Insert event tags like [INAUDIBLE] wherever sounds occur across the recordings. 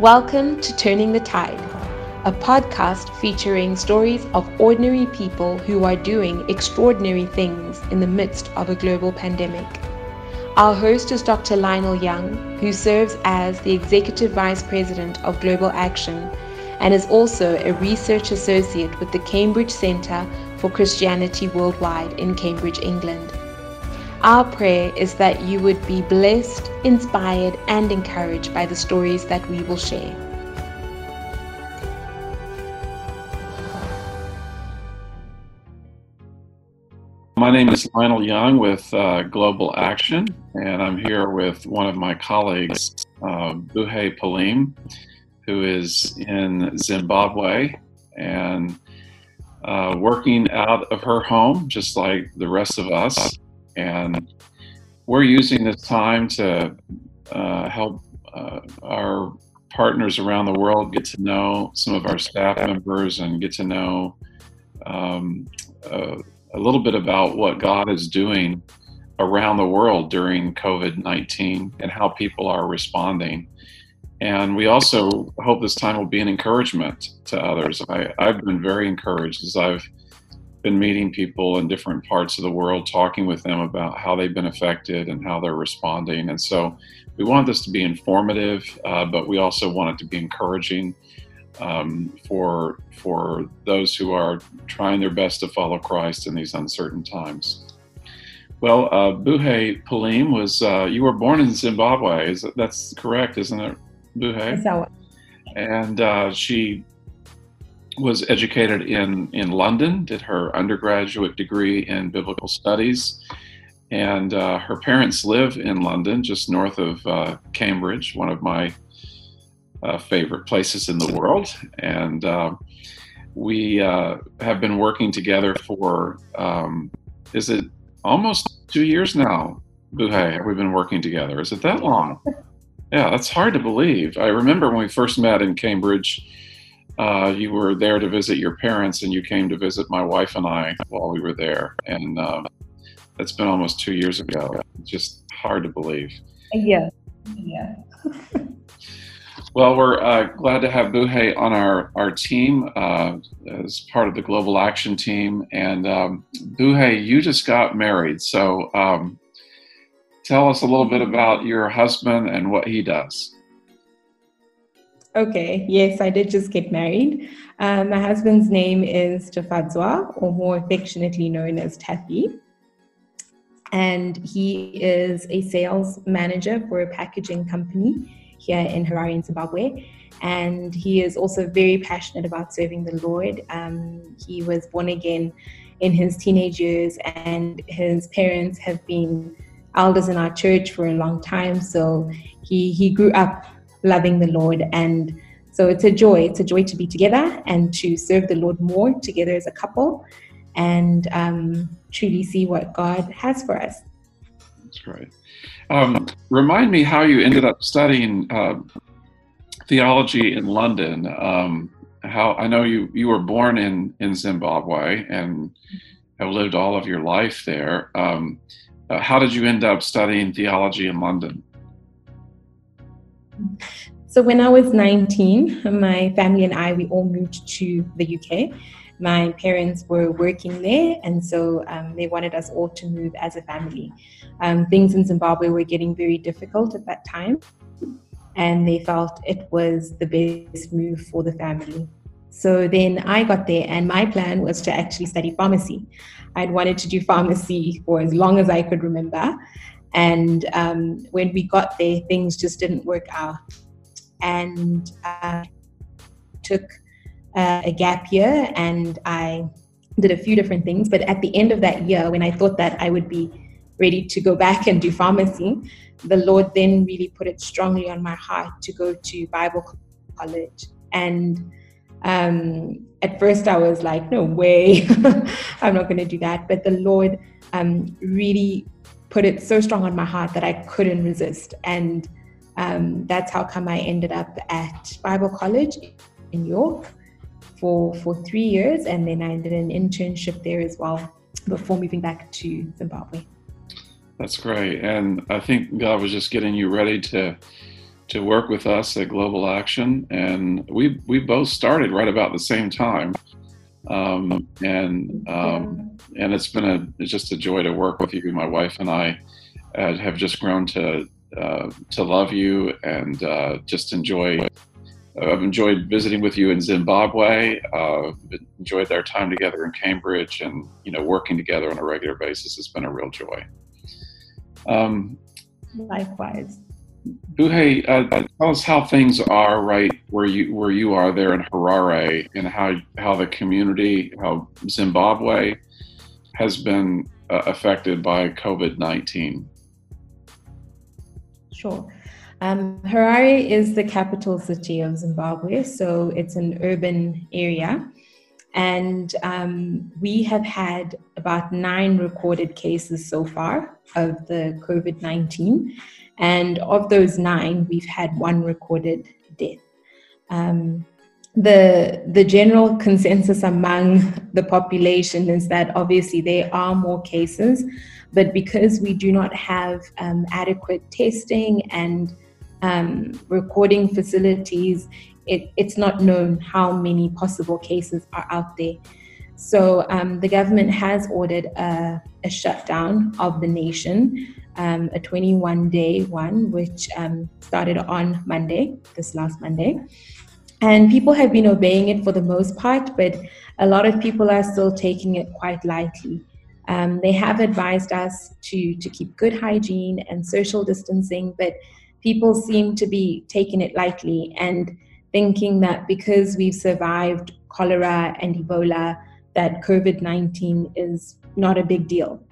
Welcome to Turning the Tide, a podcast featuring stories of ordinary people who are doing extraordinary things in the midst of a global pandemic. Our host is Dr. Lionel Young, who serves as the Executive Vice President of Global Action and is also a research associate with the Cambridge Centre for Christianity Worldwide in Cambridge, England. Our prayer is that you would be blessed, inspired, and encouraged by the stories that we will share. My name is Lionel Young with uh, Global Action, and I'm here with one of my colleagues, uh, Buhe Palim, who is in Zimbabwe and uh, working out of her home, just like the rest of us. And we're using this time to uh, help uh, our partners around the world get to know some of our staff members and get to know um, uh, a little bit about what God is doing around the world during COVID 19 and how people are responding. And we also hope this time will be an encouragement to others. I, I've been very encouraged as I've been meeting people in different parts of the world, talking with them about how they've been affected and how they're responding. And so we want this to be informative, uh, but we also want it to be encouraging um, for for those who are trying their best to follow Christ in these uncertain times. Well, uh, Buhe Palim was uh, you were born in Zimbabwe. Is that, that's correct, isn't it, Buhe? And uh, she was educated in, in London, did her undergraduate degree in biblical studies, and uh, her parents live in London, just north of uh, Cambridge, one of my uh, favorite places in the world. And uh, we uh, have been working together for, um, is it almost two years now, Buhe? We've been working together. Is it that long? [LAUGHS] Yeah, that's hard to believe. I remember when we first met in Cambridge uh, you were there to visit your parents and you came to visit my wife and I while we were there. And um, that's been almost two years ago. Just hard to believe. Yeah. Yeah. [LAUGHS] well, we're uh, glad to have Buhe on our, our team uh, as part of the Global Action team. And um, Buhe, you just got married. So um, tell us a little bit about your husband and what he does. Okay, yes, I did just get married. Um, my husband's name is Tafadzwa, or more affectionately known as Taffy. And he is a sales manager for a packaging company here in Harare, in Zimbabwe. And he is also very passionate about serving the Lord. Um, he was born again in his teenage years, and his parents have been elders in our church for a long time. So he, he grew up loving the Lord. And so it's a joy. It's a joy to be together and to serve the Lord more together as a couple and um, truly see what God has for us. That's great. Um, remind me how you ended up studying uh, theology in London. Um, how I know you you were born in in Zimbabwe and have lived all of your life there. Um, uh, how did you end up studying theology in London? So when I was 19, my family and I, we all moved to the UK. My parents were working there, and so um, they wanted us all to move as a family. Um, things in Zimbabwe were getting very difficult at that time, and they felt it was the best move for the family. So then I got there, and my plan was to actually study pharmacy. I'd wanted to do pharmacy for as long as I could remember. And um, when we got there, things just didn't work out. And uh, took uh, a gap year and I did a few different things. But at the end of that year, when I thought that I would be ready to go back and do pharmacy, the Lord then really put it strongly on my heart to go to Bible college. And um, at first, I was like, no way, [LAUGHS] I'm not going to do that. But the Lord um, really put it so strong on my heart that I couldn't resist. And um, that's how come I ended up at Bible College in York for, for three years. And then I did an internship there as well before moving back to Zimbabwe. That's great. And I think God was just getting you ready to to work with us at Global Action, and we we both started right about the same time, um, and um, and it's been a it's just a joy to work with you. My wife and I uh, have just grown to uh, to love you and uh, just enjoy. I've enjoyed visiting with you in Zimbabwe. Uh, enjoyed our time together in Cambridge, and you know, working together on a regular basis has been a real joy. Um, Likewise. Buhe, uh, tell us how things are right where you where you are there in Harare, and how how the community, how Zimbabwe has been uh, affected by COVID nineteen. Sure. Um, Harare is the capital city of Zimbabwe, so it's an urban area. And um, we have had about nine recorded cases so far of the COVID 19. And of those nine, we've had one recorded death. Um, the, the general consensus among the population is that obviously there are more cases, but because we do not have um, adequate testing and um, recording facilities, it, it's not known how many possible cases are out there. So um, the government has ordered a, a shutdown of the nation, um, a 21 day one, which um, started on Monday, this last Monday. And people have been obeying it for the most part, but a lot of people are still taking it quite lightly. Um, they have advised us to, to keep good hygiene and social distancing, but people seem to be taking it lightly and thinking that because we've survived cholera and Ebola, that COVID 19 is not a big deal.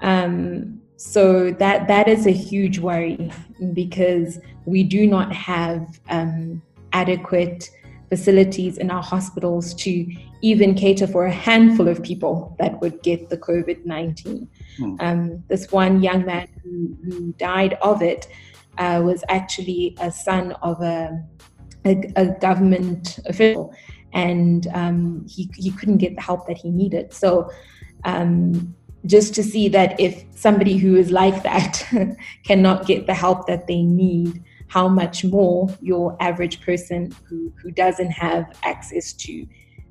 Um, so that that is a huge worry because we do not have um, adequate facilities in our hospitals to even cater for a handful of people that would get the COVID 19. Hmm. Um, this one young man who, who died of it uh, was actually a son of a, a, a government official and um, he, he couldn't get the help that he needed. So, um, just to see that if somebody who is like that [LAUGHS] cannot get the help that they need, how much more your average person who, who doesn't have access to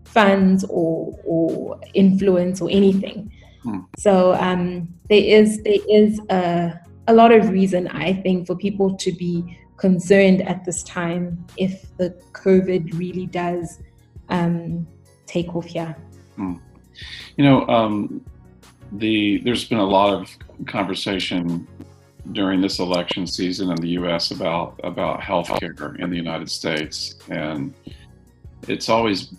funds or, or influence or anything. Hmm. So um, there is there is a, a lot of reason I think for people to be concerned at this time if the COVID really does um, take off here. Mm. You know, um, the there's been a lot of conversation during this election season in the U.S. about about healthcare in the United States, and it's always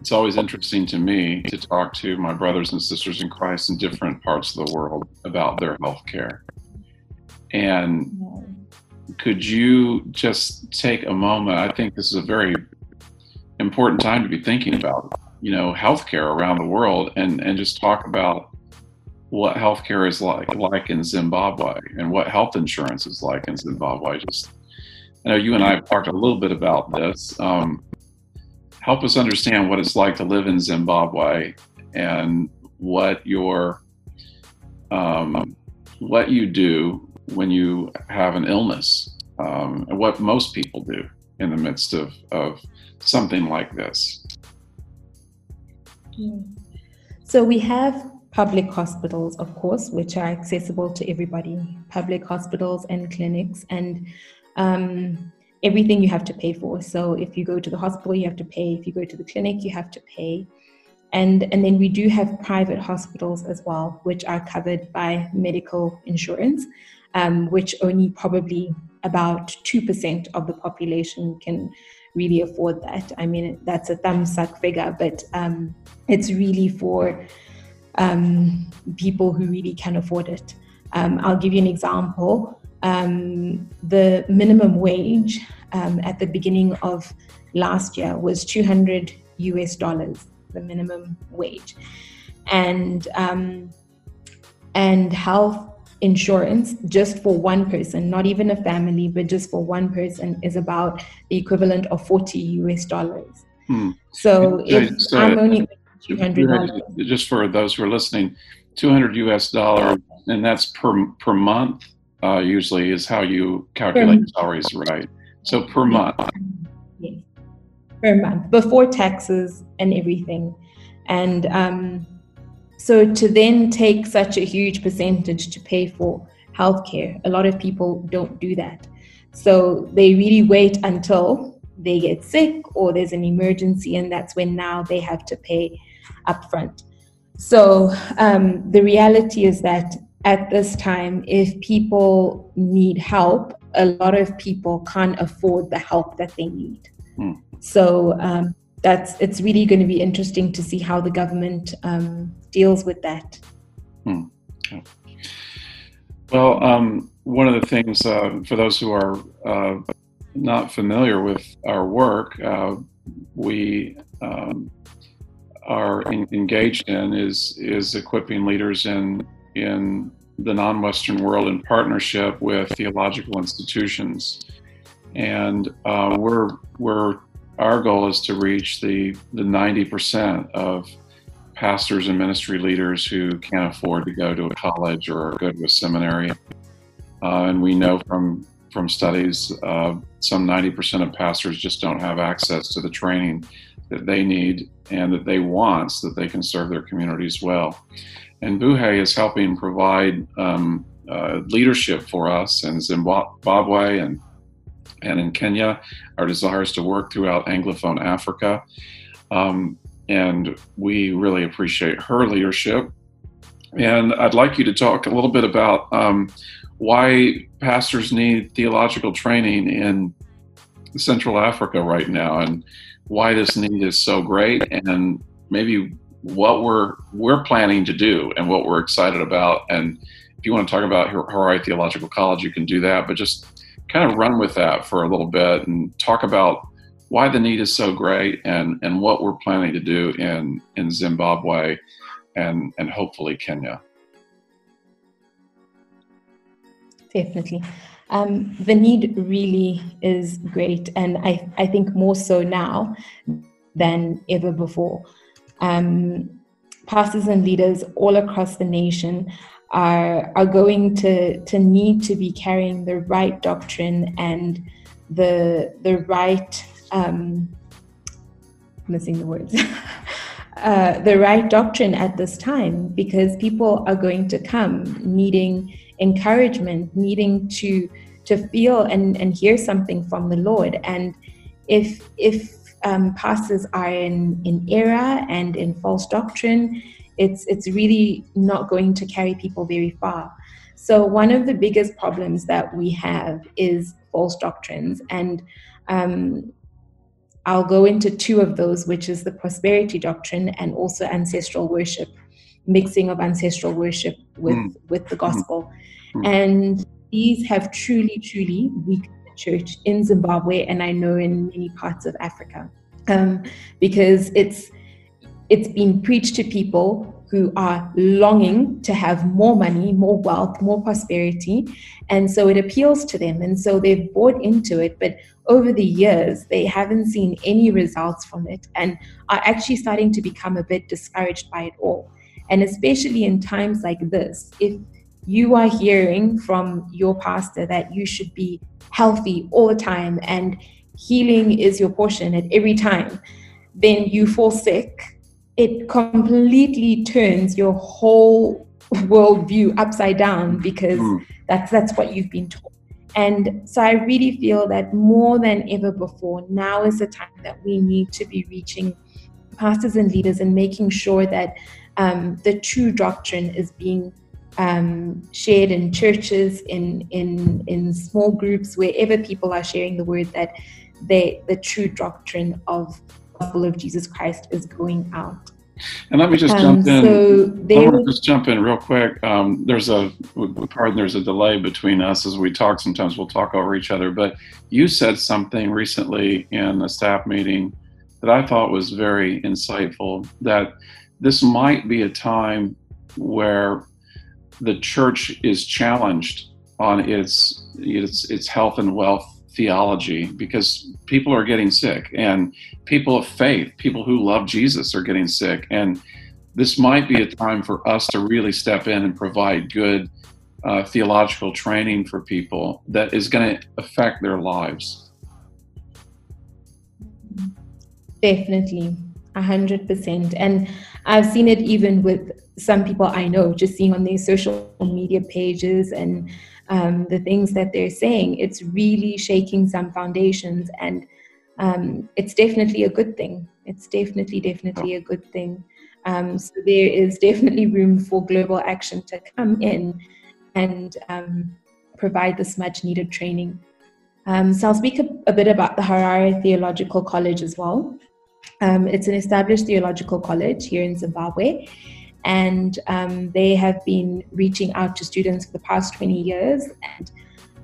it's always interesting to me to talk to my brothers and sisters in Christ in different parts of the world about their health care. And could you just take a moment? I think this is a very important time to be thinking about, you know, healthcare around the world and, and just talk about what healthcare is like like in Zimbabwe and what health insurance is like in Zimbabwe. Just I know you and I have talked a little bit about this. Um, help us understand what it's like to live in Zimbabwe and what your um, what you do when you have an illness um, and what most people do in the midst of, of something like this? So we have public hospitals, of course, which are accessible to everybody, public hospitals and clinics, and um, everything you have to pay for. So if you go to the hospital, you have to pay. If you go to the clinic, you have to pay. And, and then we do have private hospitals as well, which are covered by medical insurance, um, which only probably about 2% of the population can really afford that. I mean, that's a thumbs up figure, but um, it's really for um, people who really can afford it. Um, I'll give you an example. Um, the minimum wage um, at the beginning of last year was 200 US dollars, the minimum wage, and um, and health insurance just for one person, not even a family, but just for one person, is about the equivalent of 40 US dollars. Hmm. So if so, I'm only $200. Just for those who are listening, 200 US dollars, and that's per per month uh, usually is how you calculate salaries, right? So per month. Yes. Per month before taxes and everything, and um, so to then take such a huge percentage to pay for healthcare, a lot of people don't do that. So they really wait until they get sick or there's an emergency, and that's when now they have to pay upfront. So um, the reality is that at this time, if people need help, a lot of people can't afford the help that they need. Mm. So um, that's it's really going to be interesting to see how the government um, deals with that. Hmm. Well, um, one of the things uh, for those who are uh, not familiar with our work, uh, we um, are in, engaged in is is equipping leaders in in the non-Western world in partnership with theological institutions, and uh, we're we're our goal is to reach the the 90% of pastors and ministry leaders who can't afford to go to a college or go to a seminary. Uh, and we know from from studies, uh, some 90% of pastors just don't have access to the training that they need and that they want so that they can serve their communities well. And Buhe is helping provide um, uh, leadership for us in Zimbabwe and and in Kenya. Our desire is to work throughout Anglophone Africa. Um, and we really appreciate her leadership. And I'd like you to talk a little bit about um, why pastors need theological training in Central Africa right now and why this need is so great and maybe what we're we're planning to do and what we're excited about and if you want to talk about Harare Theological College you can do that but just kind of run with that for a little bit and talk about why the need is so great and, and what we're planning to do in, in Zimbabwe and, and hopefully Kenya. Definitely. Um, the need really is great, and I, I think more so now than ever before. Um, pastors and leaders all across the nation are are going to to need to be carrying the right doctrine and the the right um, missing the words [LAUGHS] uh, the right doctrine at this time because people are going to come needing encouragement needing to to feel and and hear something from the lord. And if if um, pastors are in in error and in false doctrine it's it's really not going to carry people very far. So one of the biggest problems that we have is false doctrines, and um, I'll go into two of those, which is the prosperity doctrine and also ancestral worship, mixing of ancestral worship with mm. with the gospel, mm. and these have truly truly weakened the church in Zimbabwe, and I know in many parts of Africa, um, because it's it's been preached to people who are longing to have more money, more wealth, more prosperity. And so it appeals to them. And so they've bought into it. But over the years, they haven't seen any results from it and are actually starting to become a bit discouraged by it all. And especially in times like this, if you are hearing from your pastor that you should be healthy all the time and healing is your portion at every time, then you fall sick it completely turns your whole worldview upside down because mm. that's that's what you've been taught. And so I really feel that more than ever before, now is the time that we need to be reaching pastors and leaders and making sure that um, the true doctrine is being um, shared in churches, in in in small groups, wherever people are sharing the word that they the true doctrine of the gospel of Jesus Christ is going out. And let me just um, jump in. So they I want to just jump in real quick. Um, there's a pardon. There's a delay between us as we talk. Sometimes we'll talk over each other. But you said something recently in a staff meeting that I thought was very insightful. That this might be a time where the church is challenged on its its its health and wealth theology because people are getting sick and people of faith, people who love Jesus are getting sick. And this might be a time for us to really step in and provide good uh, theological training for people that is going to affect their lives? Definitely, a hundred percent. And I've seen it even with some people I know, just seeing on their social media pages and um, the things that they're saying. It's really shaking some foundations, and um, it's definitely a good thing. It's definitely, definitely a good thing. Um, so there is definitely room for global action to come in and um, provide this much needed training. Um, so I'll speak a, a, bit about the Harare Theological College as well. Um, it's an established theological college here in Zimbabwe, and um, they have been reaching out to students for the past 20 years. And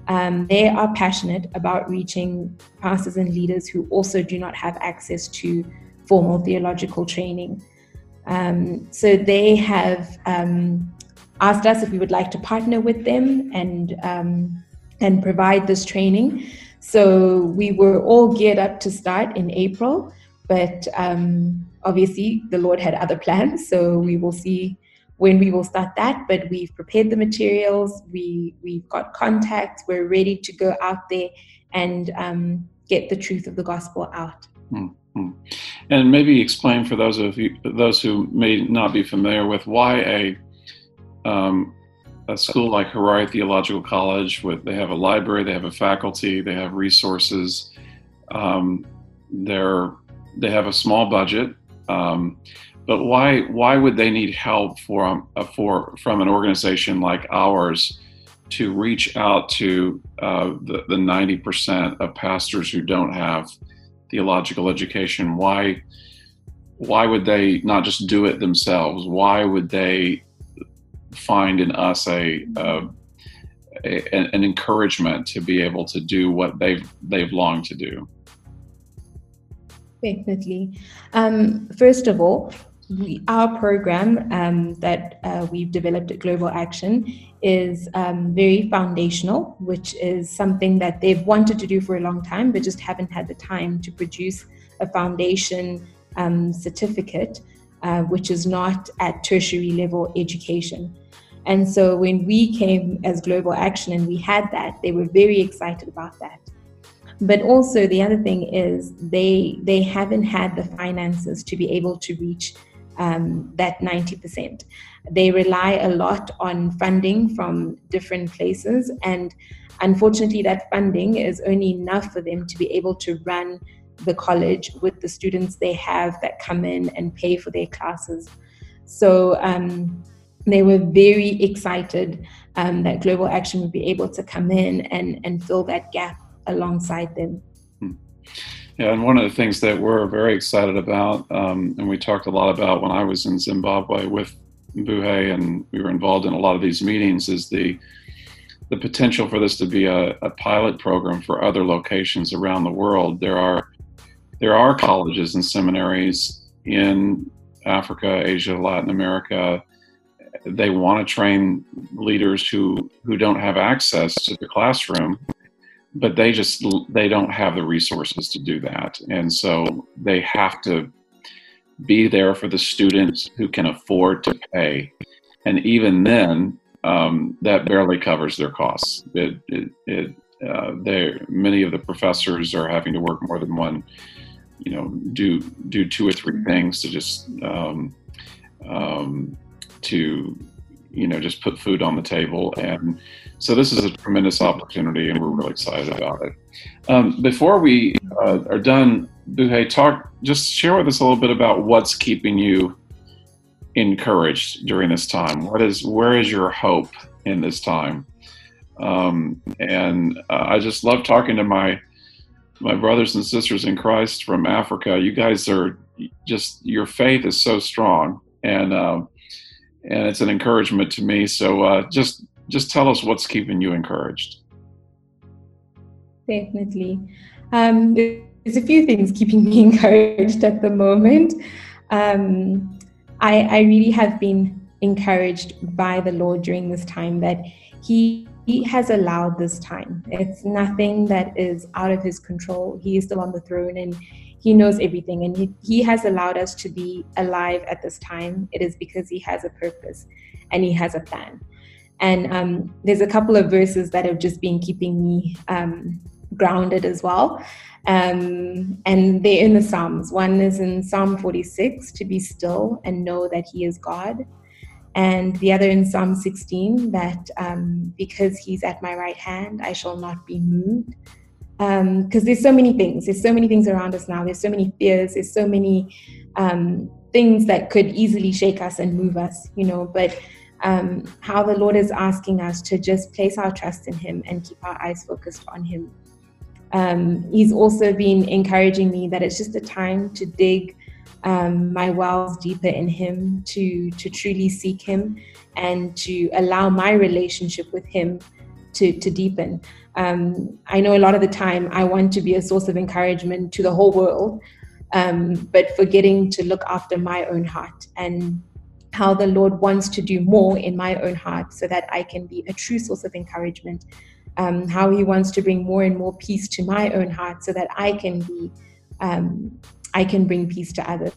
um, they are passionate about reaching pastors and leaders who also do not have access to formal theological training. Um, so they have um, asked us if we would like to partner with them and um, and provide this training. So we were all geared up to start in April, but um, obviously the Lord had other plans. So we will see when we will start that. But we've prepared the materials. We we've got contacts. We're ready to go out there and um, get the truth of the gospel out. Mm-hmm. And maybe explain for those of you, those who may not be familiar with why a um, a school like Harare Theological College, with they have a library, they have a faculty, they have resources. Um, they're they have a small budget, um, but why why would they need help for um, for from an organization like ours to reach out to uh, the ninety percent of pastors who don't have theological education? Why why would they not just do it themselves? Why would they find in us a, a, a, an encouragement to be able to do what they've they've longed to do. Definitely. Um, first of all, we, our program um, that uh, we've developed at Global Action is um, very foundational, which is something that they've wanted to do for a long time, but just haven't had the time to produce a foundation um, certificate, uh, which is not at tertiary level education. And so when we came as Global Action and we had that, they were very excited about that. But also the other thing is they they haven't had the finances to be able to reach um, that 90%. They rely a lot on funding from different places, and unfortunately, that funding is only enough for them to be able to run the college with the students they have that come in and pay for their classes. So um, they were very excited um, that Global Action would be able to come in and, and fill that gap alongside them. Hmm. Yeah, and one of the things that we're very excited about, um, and we talked a lot about when I was in Zimbabwe with Buhe, and we were involved in a lot of these meetings, is the the potential for this to be a, a pilot program for other locations around the world. There are there are colleges and seminaries in Africa, Asia, Latin America, they want to train leaders who who don't have access to the classroom but they just they don't have the resources to do that. And so they have to be there for the students who can afford to pay. And even then um, that barely covers their costs. It, it, it uh, many of the professors are having to work more than one you know do do two or three things to just um, um, to you know just put food on the table. And so this is a tremendous opportunity and we're really excited about it. Um, before we uh, are done Buhe, talk just share with us a little bit about what's keeping you encouraged during this time. What is where is your hope in this time? Um, and uh, i just love talking to my my brothers and sisters in christ from africa. You guys are just your faith is so strong. And um, and it's an encouragement to me. So uh, just just tell us what's keeping you encouraged. Definitely, um, there's a few things keeping me [LAUGHS] encouraged at the moment. Um, I, I really have been encouraged by the Lord during this time that He he has allowed this time. It's nothing that is out of his control. He is still on the throne and he knows everything and he, he has allowed us to be alive at this time it is because he has a purpose and he has a plan And um, there's a couple of verses that have just been keeping me um, grounded as well. Um, and they're in the Psalms. One is in Psalm 46 to be still and know that He is God. And the other in Psalm 16 that um, because He's at my right hand, I shall not be moved. Because um, there's so many things. There's so many things around us now. There's so many fears. There's so many um, things that could easily shake us and move us, you know. But um, how the Lord is asking us to just place our trust in Him and keep our eyes focused on Him um, he's also been encouraging me that it's just a time to dig um, my wells deeper in him, to to truly seek him, and to allow my relationship with him to to deepen. Um, I know a lot of the time I want to be a source of encouragement to the whole world, um, but forgetting to look after my own heart and how the Lord wants to do more in my own heart so that I can be a true source of encouragement um, how he wants to bring more and more peace to my own heart so that I can be, um, I can bring peace to others.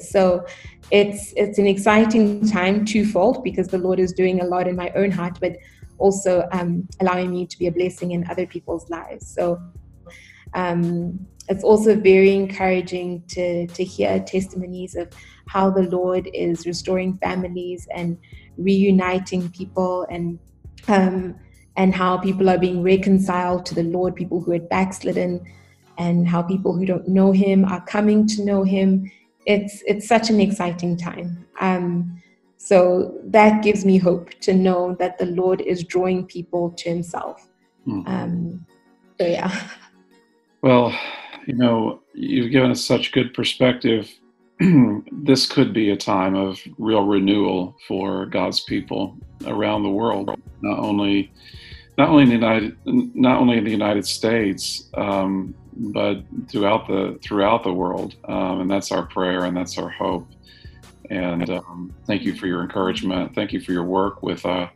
So it's it's an exciting time twofold because the Lord is doing a lot in my own heart, but also um, allowing me to be a blessing in other people's lives. So um, it's also very encouraging to to hear testimonies of how the Lord is restoring families and reuniting people and um, and how people are being reconciled to the Lord, people who had backslidden, and how people who don't know Him are coming to know Him. It's it's such an exciting time. Um, so that gives me hope to know that the Lord is drawing people to Himself. Mm-hmm. Um, so yeah. [LAUGHS] Well, you know, you've given us such good perspective. [CLEARS THROAT] this could be a time of real renewal for God's people around the world, not only not only in the United, not only in the United States, um, but throughout the throughout the world. Um, and that's our prayer, and that's our hope. And um, thank you for your encouragement. Thank you for your work with uh,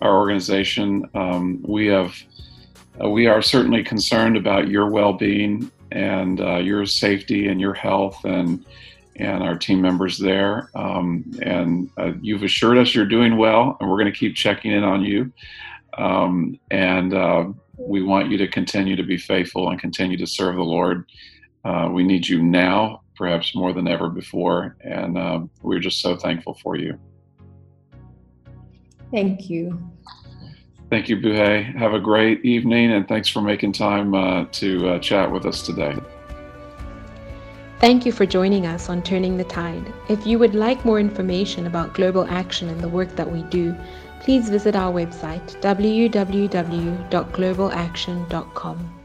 our organization. Um, we have uh, we are certainly concerned about your well-being and uh, your safety and your health and and our team members there. Um, and uh, you've assured us you're doing well, and we're going to keep checking in on you. Um, and uh, we want you to continue to be faithful and continue to serve the Lord. Uh, we need you now, perhaps more than ever before. And uh, we're just so thankful for you. Thank you. Thank you, Buhe. Have a great evening, and thanks for making time uh, to uh, chat with us today. Thank you for joining us on Turning the Tide. If you would like more information about global action and the work that we do, please visit our website www.globalaction.com.